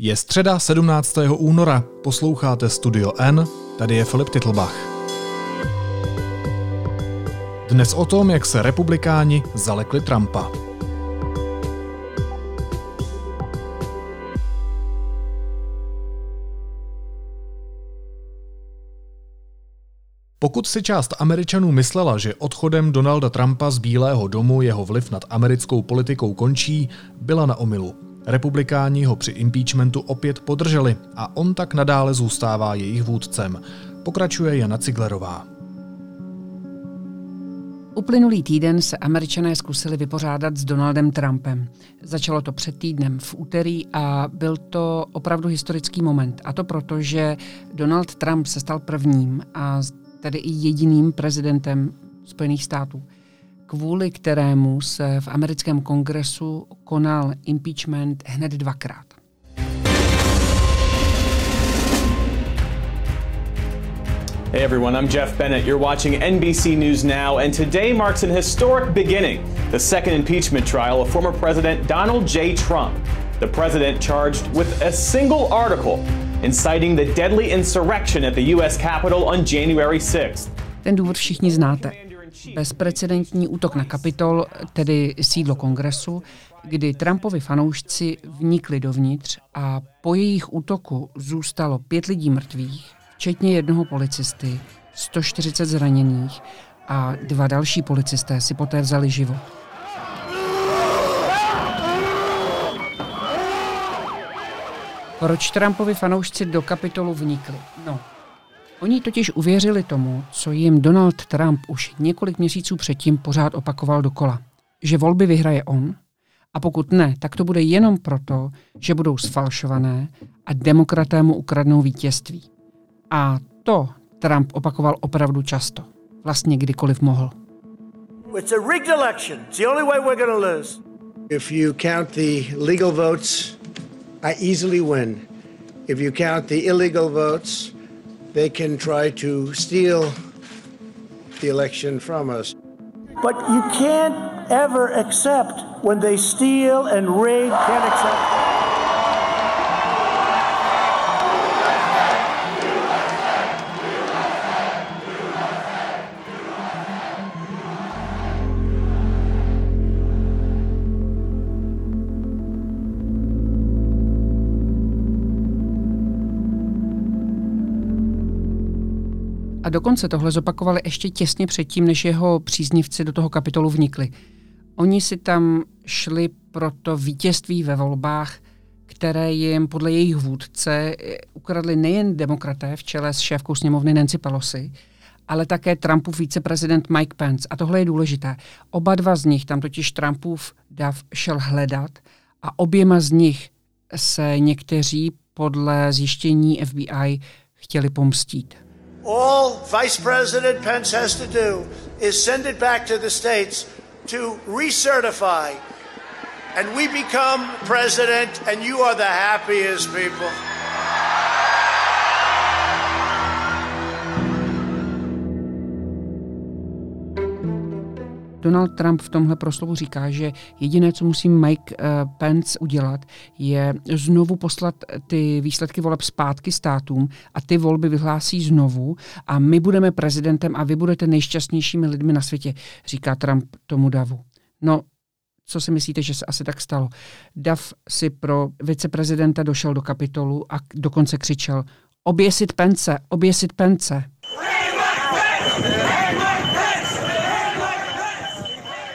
Je středa 17. února, posloucháte Studio N, tady je Filip Titlbach. Dnes o tom, jak se republikáni zalekli Trumpa. Pokud si část Američanů myslela, že odchodem Donalda Trumpa z Bílého domu jeho vliv nad americkou politikou končí, byla na omilu. Republikáni ho při impeachmentu opět podrželi a on tak nadále zůstává jejich vůdcem. Pokračuje Jana Ciglerová. Uplynulý týden se američané zkusili vypořádat s Donaldem Trumpem. Začalo to před týdnem v úterý a byl to opravdu historický moment. A to proto, že Donald Trump se stal prvním a tedy i jediným prezidentem Spojených států, kvůli kterému se v americkém kongresu konal impeachment hned dvakrát. Hey everyone, I'm Jeff Bennett. You're watching NBC News Now, and today marks an historic beginning the second impeachment trial of former President Donald J. Trump. The president charged with a single article inciting the deadly insurrection at the US Capitol on January 6th. Ten důvod všichni znáte. Bezprecedentní útok na Kapitol, tedy sídlo kongresu, kdy Trumpovi fanoušci vnikli dovnitř a po jejich útoku zůstalo pět lidí mrtvých, včetně jednoho policisty, 140 zraněných a dva další policisté si poté vzali život. Proč Trumpovi fanoušci do kapitolu vnikli? No, oni totiž uvěřili tomu, co jim Donald Trump už několik měsíců předtím pořád opakoval dokola. Že volby vyhraje on a pokud ne, tak to bude jenom proto, že budou sfalšované a demokraté mu ukradnou vítězství. A to Trump opakoval opravdu často. Vlastně kdykoliv mohl. It's a rigged election. It's the only way we're going to lose. If you count the legal votes I easily win. If you count the illegal votes, they can try to steal the election from us. But you can't ever accept when they steal and rig, can't accept. A dokonce tohle zopakovali ještě těsně předtím, než jeho příznivci do toho kapitolu vnikli. Oni si tam šli pro to vítězství ve volbách, které jim podle jejich vůdce ukradli nejen demokraté v čele s šéfkou sněmovny Nancy Pelosi, ale také Trumpův viceprezident Mike Pence. A tohle je důležité. Oba dva z nich tam totiž Trumpův dav šel hledat a oběma z nich se někteří podle zjištění FBI chtěli pomstít. All Vice President Pence has to do is send it back to the states to recertify. And we become president, and you are the happiest people. Donald Trump v tomhle proslovu říká, že jediné, co musí Mike uh, Pence udělat, je znovu poslat ty výsledky voleb zpátky státům a ty volby vyhlásí znovu a my budeme prezidentem a vy budete nejšťastnějšími lidmi na světě, říká Trump tomu davu. No, co si myslíte, že se asi tak stalo? Dav si pro viceprezidenta došel do kapitolu a dokonce křičel oběsit pence, oběsit pence.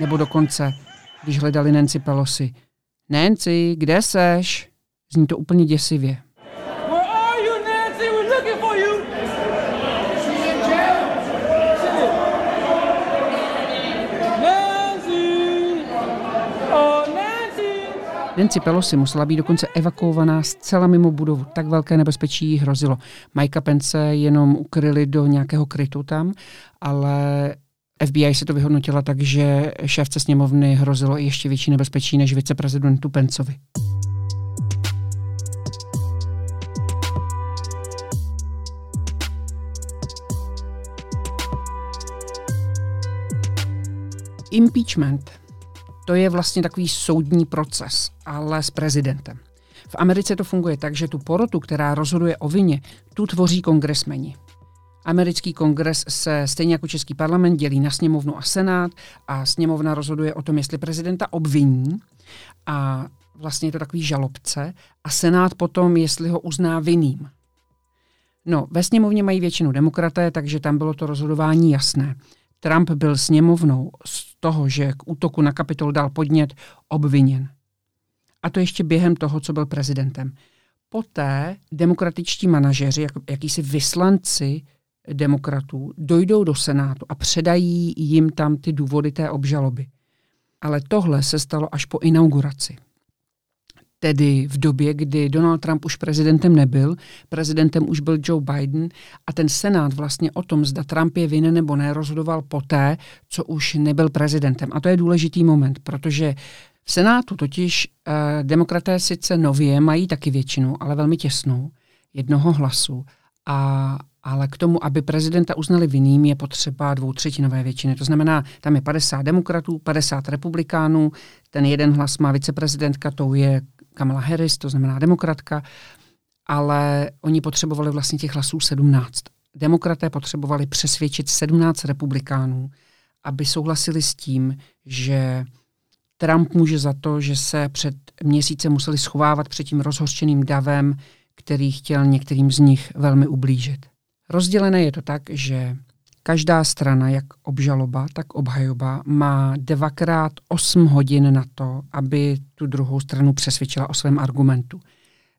Nebo dokonce, když hledali Nancy Pelosi. Nancy, kde seš? Zní to úplně děsivě. Nancy Pelosi musela být dokonce evakuovaná zcela mimo budovu. Tak velké nebezpečí jí hrozilo. Majka Pence jenom ukryli do nějakého krytu tam, ale FBI se to vyhodnotila tak, že šéfce sněmovny hrozilo ještě větší nebezpečí než viceprezidentu Pencovi. Impeachment to je vlastně takový soudní proces, ale s prezidentem. V Americe to funguje tak, že tu porotu, která rozhoduje o vině, tu tvoří kongresmeni. Americký kongres se stejně jako Český parlament dělí na sněmovnu a senát a sněmovna rozhoduje o tom, jestli prezidenta obviní a vlastně je to takový žalobce a senát potom, jestli ho uzná vinným. No, ve sněmovně mají většinu demokraté, takže tam bylo to rozhodování jasné. Trump byl sněmovnou z toho, že k útoku na kapitol dal podnět, obviněn. A to ještě během toho, co byl prezidentem. Poté demokratičtí manažeři, jak, jakýsi vyslanci demokratů, dojdou do Senátu a předají jim tam ty důvody té obžaloby. Ale tohle se stalo až po inauguraci tedy v době, kdy Donald Trump už prezidentem nebyl, prezidentem už byl Joe Biden a ten senát vlastně o tom, zda Trump je vinen nebo ne, rozhodoval poté, co už nebyl prezidentem. A to je důležitý moment, protože v Senátu totiž eh, demokraté sice nově mají taky většinu, ale velmi těsnou, jednoho hlasu. A, ale k tomu, aby prezidenta uznali vinným, je potřeba dvoutřetinové většiny. To znamená, tam je 50 demokratů, 50 republikánů, ten jeden hlas má viceprezidentka, tou je Kamala Harris, to znamená demokratka, ale oni potřebovali vlastně těch hlasů 17. Demokraté potřebovali přesvědčit 17 republikánů, aby souhlasili s tím, že Trump může za to, že se před měsícem museli schovávat před tím rozhořčeným davem, který chtěl některým z nich velmi ublížit. Rozdělené je to tak, že Každá strana, jak obžaloba, tak obhajoba, má dvakrát 8 hodin na to, aby tu druhou stranu přesvědčila o svém argumentu.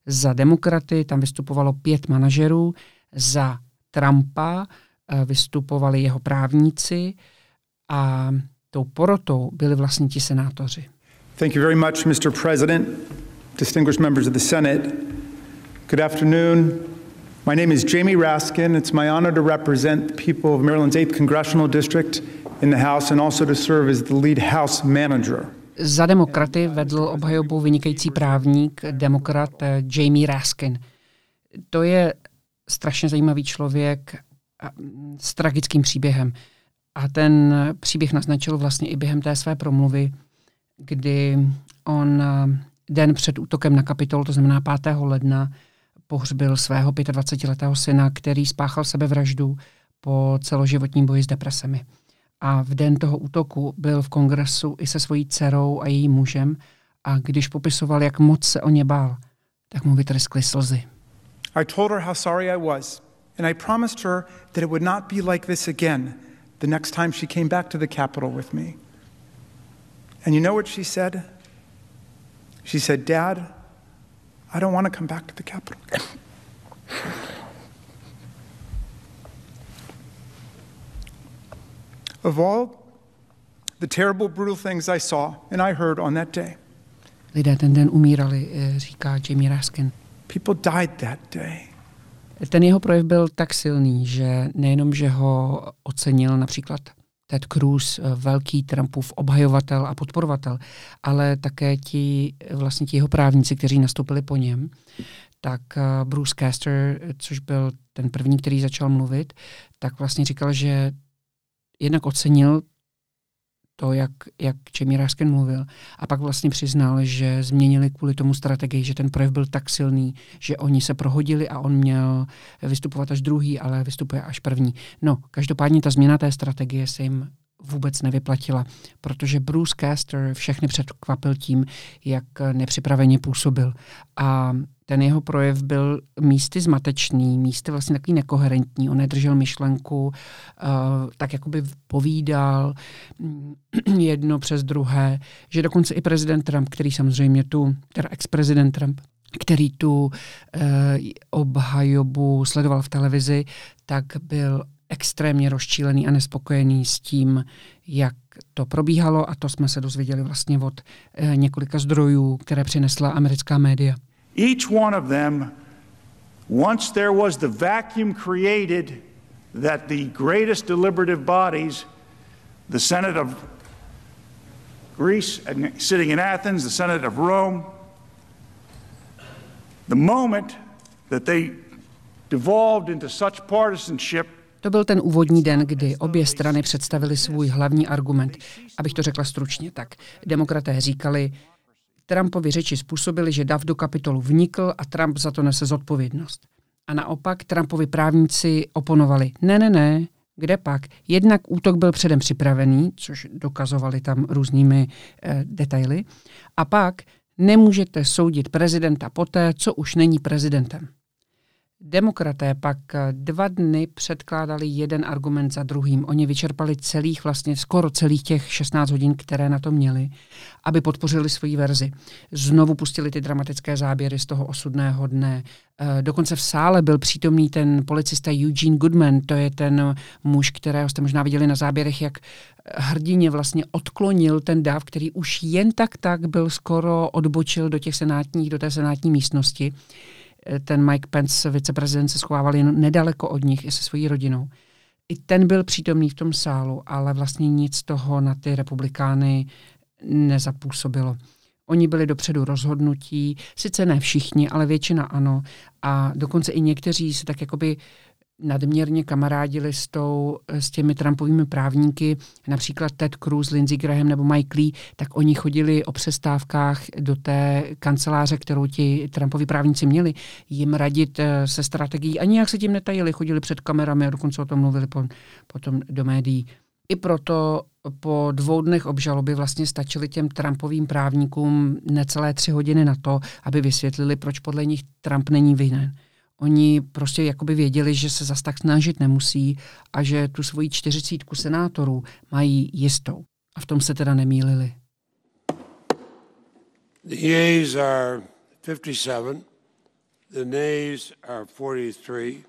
Za demokraty tam vystupovalo pět manažerů, za Trumpa eh, vystupovali jeho právníci a tou porotou byli vlastně ti senátoři. Thank you very much, Mr. President, distinguished members of the Senate. Good afternoon, My name is Jamie Raskin. It's my honor to represent the people of Maryland's 8th Congressional District in the House and also to serve as the lead House manager. Za demokraty vedl obhajobu vynikající právník, demokrat eh, Jamie Raskin. To je strašně zajímavý člověk s tragickým příběhem. A ten příběh naznačil vlastně i během té své promluvy, kdy on eh, den před útokem na kapitol, to znamená 5. ledna, pohřbil svého 25-letého syna, který spáchal sebevraždu po celoživotním boji s depresemi. A v den toho útoku byl v kongresu i se svojí dcerou a jejím mužem a když popisoval, jak moc se o ně bál, tak mu vytreskly slzy. I told her how sorry I was, and I promised her that it would not be like this again the next time she came back to the Capitol with me. And you know what she said? She said, Dad, I don't want to come back to the capital. of all the terrible, brutal things I saw and I heard on that day. Lidé ten den umírali, eh, říká Jamie Raskin. People died that day. Ten jeho projev byl tak silný, že nejenom, že ho ocenil například Ted Cruz, eh, velký Trumpův obhajovatel a podporovatel, ale také ti vlastně ti jeho právníci, kteří nastoupili po něm, tak eh, Bruce Caster, což byl ten první, který začal mluvit, tak vlastně říkal, že jednak ocenil to, jak, jak Jamie Raskin mluvil. A pak vlastně přiznal, že změnili kvůli tomu strategii, že ten projev byl tak silný, že oni se prohodili a on měl vystupovat až druhý, ale vystupuje až první. No, každopádně ta změna té strategie se jim vůbec nevyplatila, protože Bruce Caster všechny předkvapil tím, jak nepřipraveně působil. A ten jeho projev byl místy zmatečný, místy vlastně takový nekoherentní. On nedržel myšlenku, uh, tak jakoby povídal mm, jedno přes druhé, že dokonce i prezident Trump, který samozřejmě tu, teda ex-prezident Trump, který tu uh, obhajobu sledoval v televizi, tak byl extrémně rozčílený a nespokojený s tím, jak to probíhalo a to jsme se dozvěděli vlastně od uh, několika zdrojů, které přinesla americká média. Each one of them, once there was the vacuum created that the greatest deliberative bodies, the Senate of Greece sitting in Athens, the Senate of Rome, the moment that they devolved into such partisanship To byl ten úvodní den, kdy obě strany představili svůj hlavní argument. Abych to řekla stručně, tak demokraté říkali, Trumpovi řeči způsobili, že Dav do kapitolu vnikl a Trump za to nese zodpovědnost. A naopak Trumpovi právníci oponovali. Ne, ne, ne, kde pak? Jednak útok byl předem připravený, což dokazovali tam různými eh, detaily. A pak nemůžete soudit prezidenta poté, co už není prezidentem. Demokraté pak eh, dva dny předkládali jeden argument za druhým. Oni vyčerpali celých, vlastně skoro celých těch 16 hodin, které na to měli, aby podpořili svoji verzi. Znovu pustili ty dramatické záběry z toho osudného dne. Eh, dokonce v sále byl přítomný ten policista Eugene Goodman, to je ten muž, kterého jste možná viděli na záběrech, jak hrdině vlastně odklonil ten dáv, který už jen tak tak byl skoro odbočil do těch senátních, do té senátní místnosti ten Mike Pence, viceprezident, se schovával jen nedaleko od nich i se svojí rodinou. I ten byl přítomný v tom sálu, ale vlastně nic toho na ty republikány nezapůsobilo. Oni byli dopředu rozhodnutí, sice ne všichni, ale většina ano. A dokonce i někteří se tak jakoby nadměrně kamarádili s, tou, s těmi Trumpovými právníky, například Ted Cruz, Lindsey Graham nebo Mike Lee, tak oni chodili o přestávkách do té kanceláře, kterou ti Trumpovi právníci měli, jim radit eh, se strategií a nijak se tím netajili, chodili před kamerami a dokonce o tom mluvili potom do médií. I proto po dvou dnech obžaloby vlastně stačili těm Trumpovým právníkům necelé tři hodiny na to, aby vysvětlili, proč podle nich Trump není vinen. Oni prostě jakoby věděli, že se zas tak snažit nemusí a že tu svoji čtyřicítku senátorů mají jistou. A v tom se teda nemýlili. The yeas are 57, the nays are 43.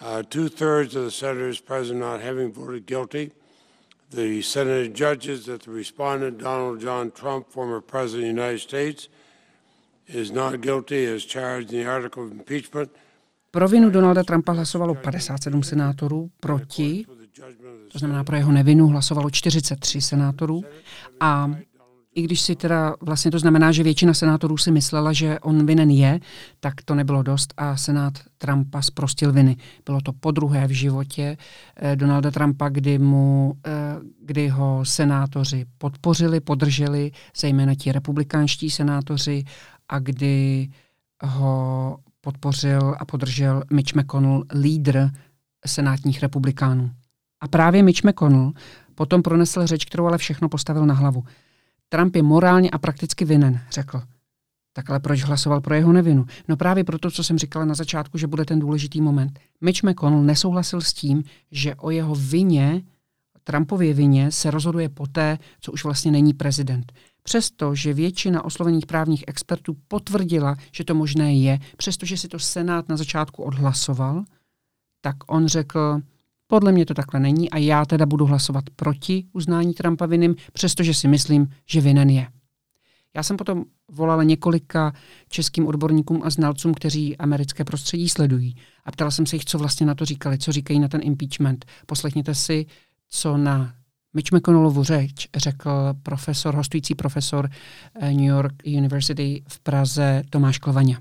Uh, two thirds of the senators present not having voted guilty. The Senate judges that the respondent, Donald John Trump, former President of the United States, is not guilty as charged in the article of impeachment. Pro vinu Donalda Trumpa hlasovalo 57 senátorů, proti, to znamená pro jeho nevinu, hlasovalo 43 senátorů. A i když si teda, vlastně to znamená, že většina senátorů si myslela, že on vinen je, tak to nebylo dost a senát Trumpa zprostil viny. Bylo to po druhé v životě eh, Donalda Trumpa, kdy, mu, eh, kdy ho senátoři podpořili, podrželi, zejména ti republikánští senátoři a kdy ho podpořil a podržel Mitch McConnell, lídr senátních republikánů. A právě Mitch McConnell potom pronesl řeč, kterou ale všechno postavil na hlavu. Trump je morálně a prakticky vinen, řekl. Tak ale proč hlasoval pro jeho nevinu? No právě proto, co jsem říkala na začátku, že bude ten důležitý moment. Mitch McConnell nesouhlasil s tím, že o jeho vině, Trumpově vině, se rozhoduje poté, co už vlastně není prezident. Přesto, že většina oslovených právních expertů potvrdila, že to možné je, přestože si to Senát na začátku odhlasoval, tak on řekl, podle mě to takhle není a já teda budu hlasovat proti uznání Trumpa vinným, přestože si myslím, že vinen je. Já jsem potom volala několika českým odborníkům a znalcům, kteří americké prostředí sledují. A ptala jsem se jich, co vlastně na to říkali, co říkají na ten impeachment. Poslechněte si, co na Mitch McConnellovu řeč řekl profesor, hostující profesor eh, New York University v Praze Tomáš Klovaně.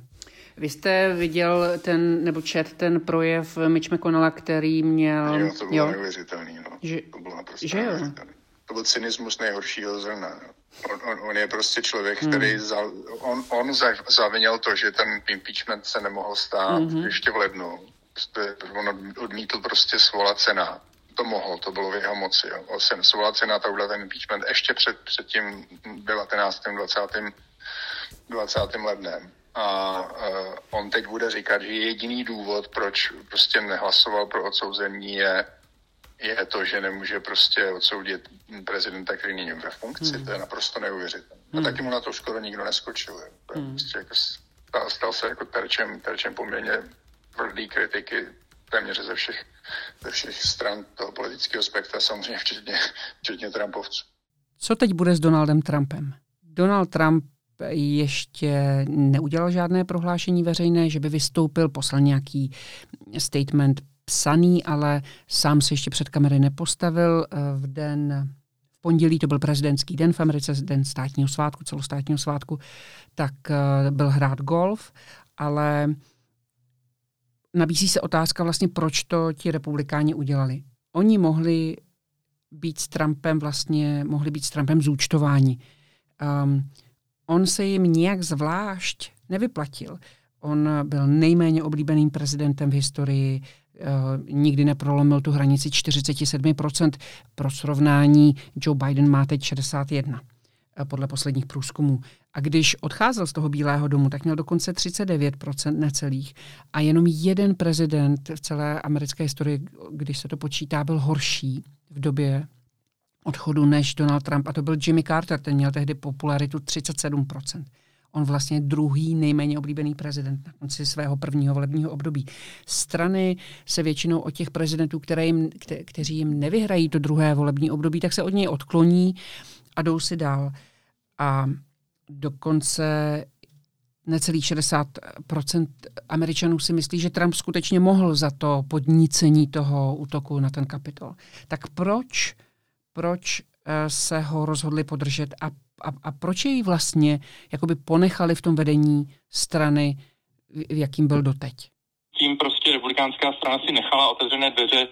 Vy jste viděl ten, nebo čet ten projev Mitch McConnella, který měl... Jo, to bylo jo? neuvěřitelný, no. Že, to bylo naprosto že jo? To byl cynismus nejhoršího zrna. No. On, on, on je prostě člověk, hmm. který za, on, on zavinil to, že ten impeachment se nemohl stát hmm. ještě v lednu. Prostě on odmítl prostě svolat senát to mohl, to bylo v jeho moci. Se na tohle ten impeachment ještě před, před tím 19. 20. 20. lednem. A uh, on teď bude říkat, že jediný důvod, proč prostě nehlasoval pro odsouzení, je, je to, že nemůže prostě odsoudit prezidenta, který není ve funkci. Hmm. To je naprosto neuvěřitelné. Hmm. A taky mu na to skoro nikdo neskočil. Hmm. Prostě jako stal se jako terčem, terčem poměrně tvrdý kritiky téměř ze všech, ze všech stran toho politického spektra, samozřejmě včetně, včetně Trumpovců. Co teď bude s Donaldem Trumpem? Donald Trump ještě neudělal žádné prohlášení veřejné, že by vystoupil, poslal nějaký statement psaný, ale sám se ještě před kamery nepostavil. V den v pondělí to byl prezidentský den v Americe, den státního svátku, celostátního svátku, tak eh, byl hrát golf, ale nabízí se otázka vlastně, proč to ti republikáni udělali. Oni mohli být s Trumpem vlastně, mohli být s Trumpem zúčtování. Um, on se jim nijak zvlášť nevyplatil. On byl nejméně oblíbeným prezidentem v historii, uh, nikdy neprolomil tu hranici 47%. Pro srovnání Joe Biden má teď 61% eh, podle posledních průzkumů. A když odcházel z toho Bílého domu, tak měl dokonce 39% necelých. A jenom jeden prezident v celé americké historii, když se to počítá, byl horší v době odchodu než Donald Trump. A to byl Jimmy Carter, ten měl tehdy popularitu 37%. On vlastně druhý nejméně oblíbený prezident na konci svého prvního volebního období. Strany se většinou od těch prezidentů, které jim, kte, kteří jim nevyhrají to druhé volební období, tak se od něj odkloní a jdou si dál. A dokonce necelých 60% Američanů si myslí, že Trump skutečně mohl za to podnícení toho útoku na ten kapitol. Tak proč, proč eh, se ho rozhodli podržet a, a, a proč jej vlastně jakoby ponechali v tom vedení strany, v jakým byl doteď? Tím prostě republikánská strana si nechala otevřené dveře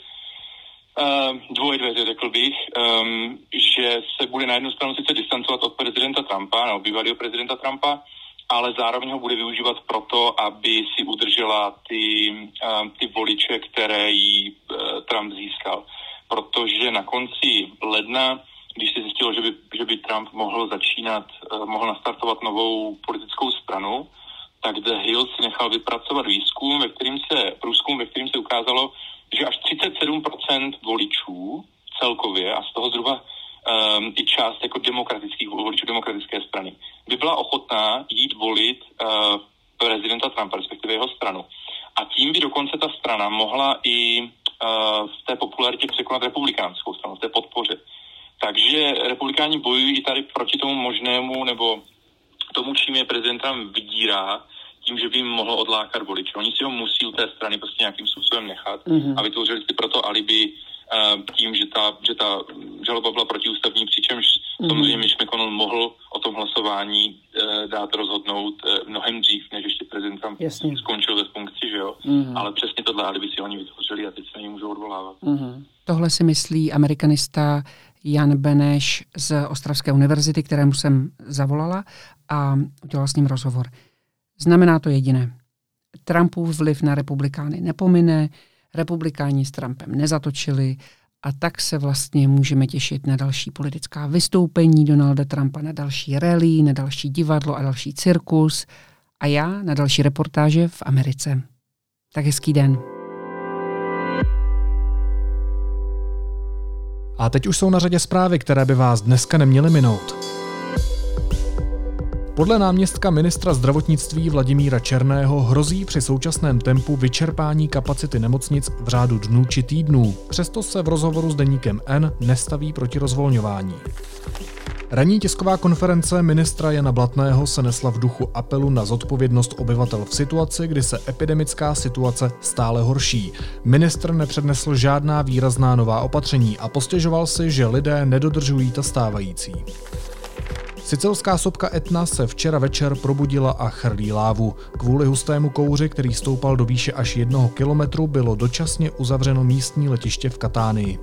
dvoje dveře, řekl bych, um, že se bude na jednu stranu sice distancovat od prezidenta Trumpa, nebo bývalého prezidenta Trumpa, ale zároveň ho bude využívat proto, aby si udržela ty, uh, ty voliče, které jí uh, Trump získal. Protože na konci ledna, když se zjistilo, že by, že by Trump mohl začínat, uh, mohl nastartovat novou politickou stranu, tak The Hill si nechal vypracovat výzkum, ve kterým se, průzkum, ve kterým se ukázalo, že až 37% voličů celkově a z toho zhruba um, i část jako demokratických voličů demokratické strany by byla ochotná jít volit uh, prezidenta Trumpa, respektive jeho stranu. A tím by dokonce ta strana mohla i uh, v té překonat republikánskou stranu, v té podpoře. Takže republikáni bojují i tady proti tomu možnému, nebo tomu, čím je prezident Trump vydírá, tím, že by jim mohlo odlákat voliče. Oni si ho musí u té strany prostě nějakým způsobem nechat mm-hmm. a vytvořili si proto alibi uh, tím, že ta, že ta žaloba byla protiústavní, přičemž mm-hmm. samozřejmě Mitch McConnell mohl o tom hlasování uh, dát rozhodnout uh, mnohem dřív, než ještě prezident Jasně. skončil ve funkci, že jo. Mm-hmm. Ale přesně tohle alibi si oni vytvořili a teď se můžou odvolávat. Mm-hmm. Tohle si myslí amerikanista Jan Beneš z Ostravské univerzity, kterému jsem zavolala a udělala s ním rozhovor. Znamená to jediné. Trumpův vliv na republikány nepomine, republikáni s Trumpem nezatočili a tak se vlastně můžeme těšit na další politická vystoupení Donalda Trumpa, na další rally, na další divadlo a další cirkus a já na další reportáže v Americe. Tak hezký den. A teď už jsou na řadě zprávy, které by vás dneska neměly minout. Podle náměstka ministra zdravotnictví Vladimíra Černého hrozí při současném tempu vyčerpání kapacity nemocnic v řádu dnů či týdnů. Přesto se v rozhovoru s deníkem N nestaví proti rozvolňování. Ranní tisková konference ministra Jana Blatného se nesla v duchu apelu na zodpovědnost obyvatel v situaci, kdy se epidemická situace stále horší. Ministr nepřednesl žádná výrazná nová opatření a postěžoval si, že lidé nedodržují ta stávající. Sicilská sopka Etna se včera večer probudila a chrlí lávu. Kvůli hustému kouři, který stoupal do výše až jednoho kilometru, bylo dočasně uzavřeno místní letiště v Katánii.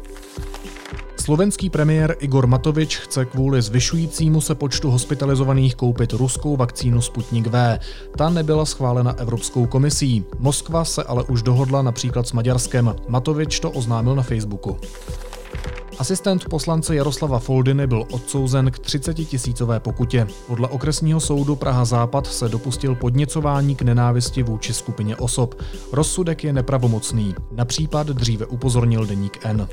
Slovenský premiér Igor Matovič chce kvůli zvyšujícímu se počtu hospitalizovaných koupit ruskou vakcínu Sputnik V. Ta nebyla schválena Evropskou komisí. Moskva se ale už dohodla například s Maďarskem. Matovič to oznámil na Facebooku. Asistent poslance Jaroslava Foldiny byl odsouzen k 30 tisícové pokutě. Podle okresního soudu Praha Západ se dopustil podněcování k nenávisti vůči skupině osob. Rozsudek je nepravomocný. Na případ dříve upozornil deník N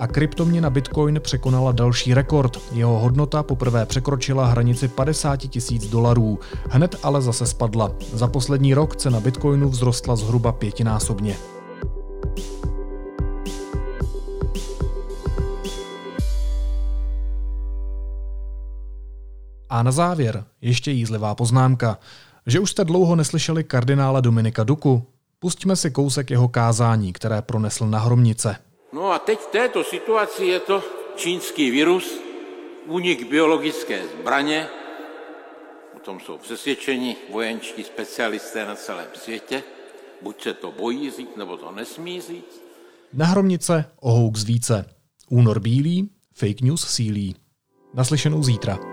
a kryptoměna Bitcoin překonala další rekord. Jeho hodnota poprvé překročila hranici 50 tisíc dolarů. Hned ale zase spadla. Za poslední rok cena Bitcoinu vzrostla zhruba pětinásobně. A na závěr ještě jízlivá poznámka. Že už jste dlouho neslyšeli kardinála Dominika Duku? Pustíme si kousek jeho kázání, které pronesl na Hromnice. No a teď v této situaci je to čínský virus, únik biologické zbraně, o tom jsou přesvědčeni vojenčtí specialisté na celém světě, buď se to bojí říct, nebo to nesmí říct. Na Hromnice o hoax více. Únor bílý, fake news sílí. Naslyšenou zítra.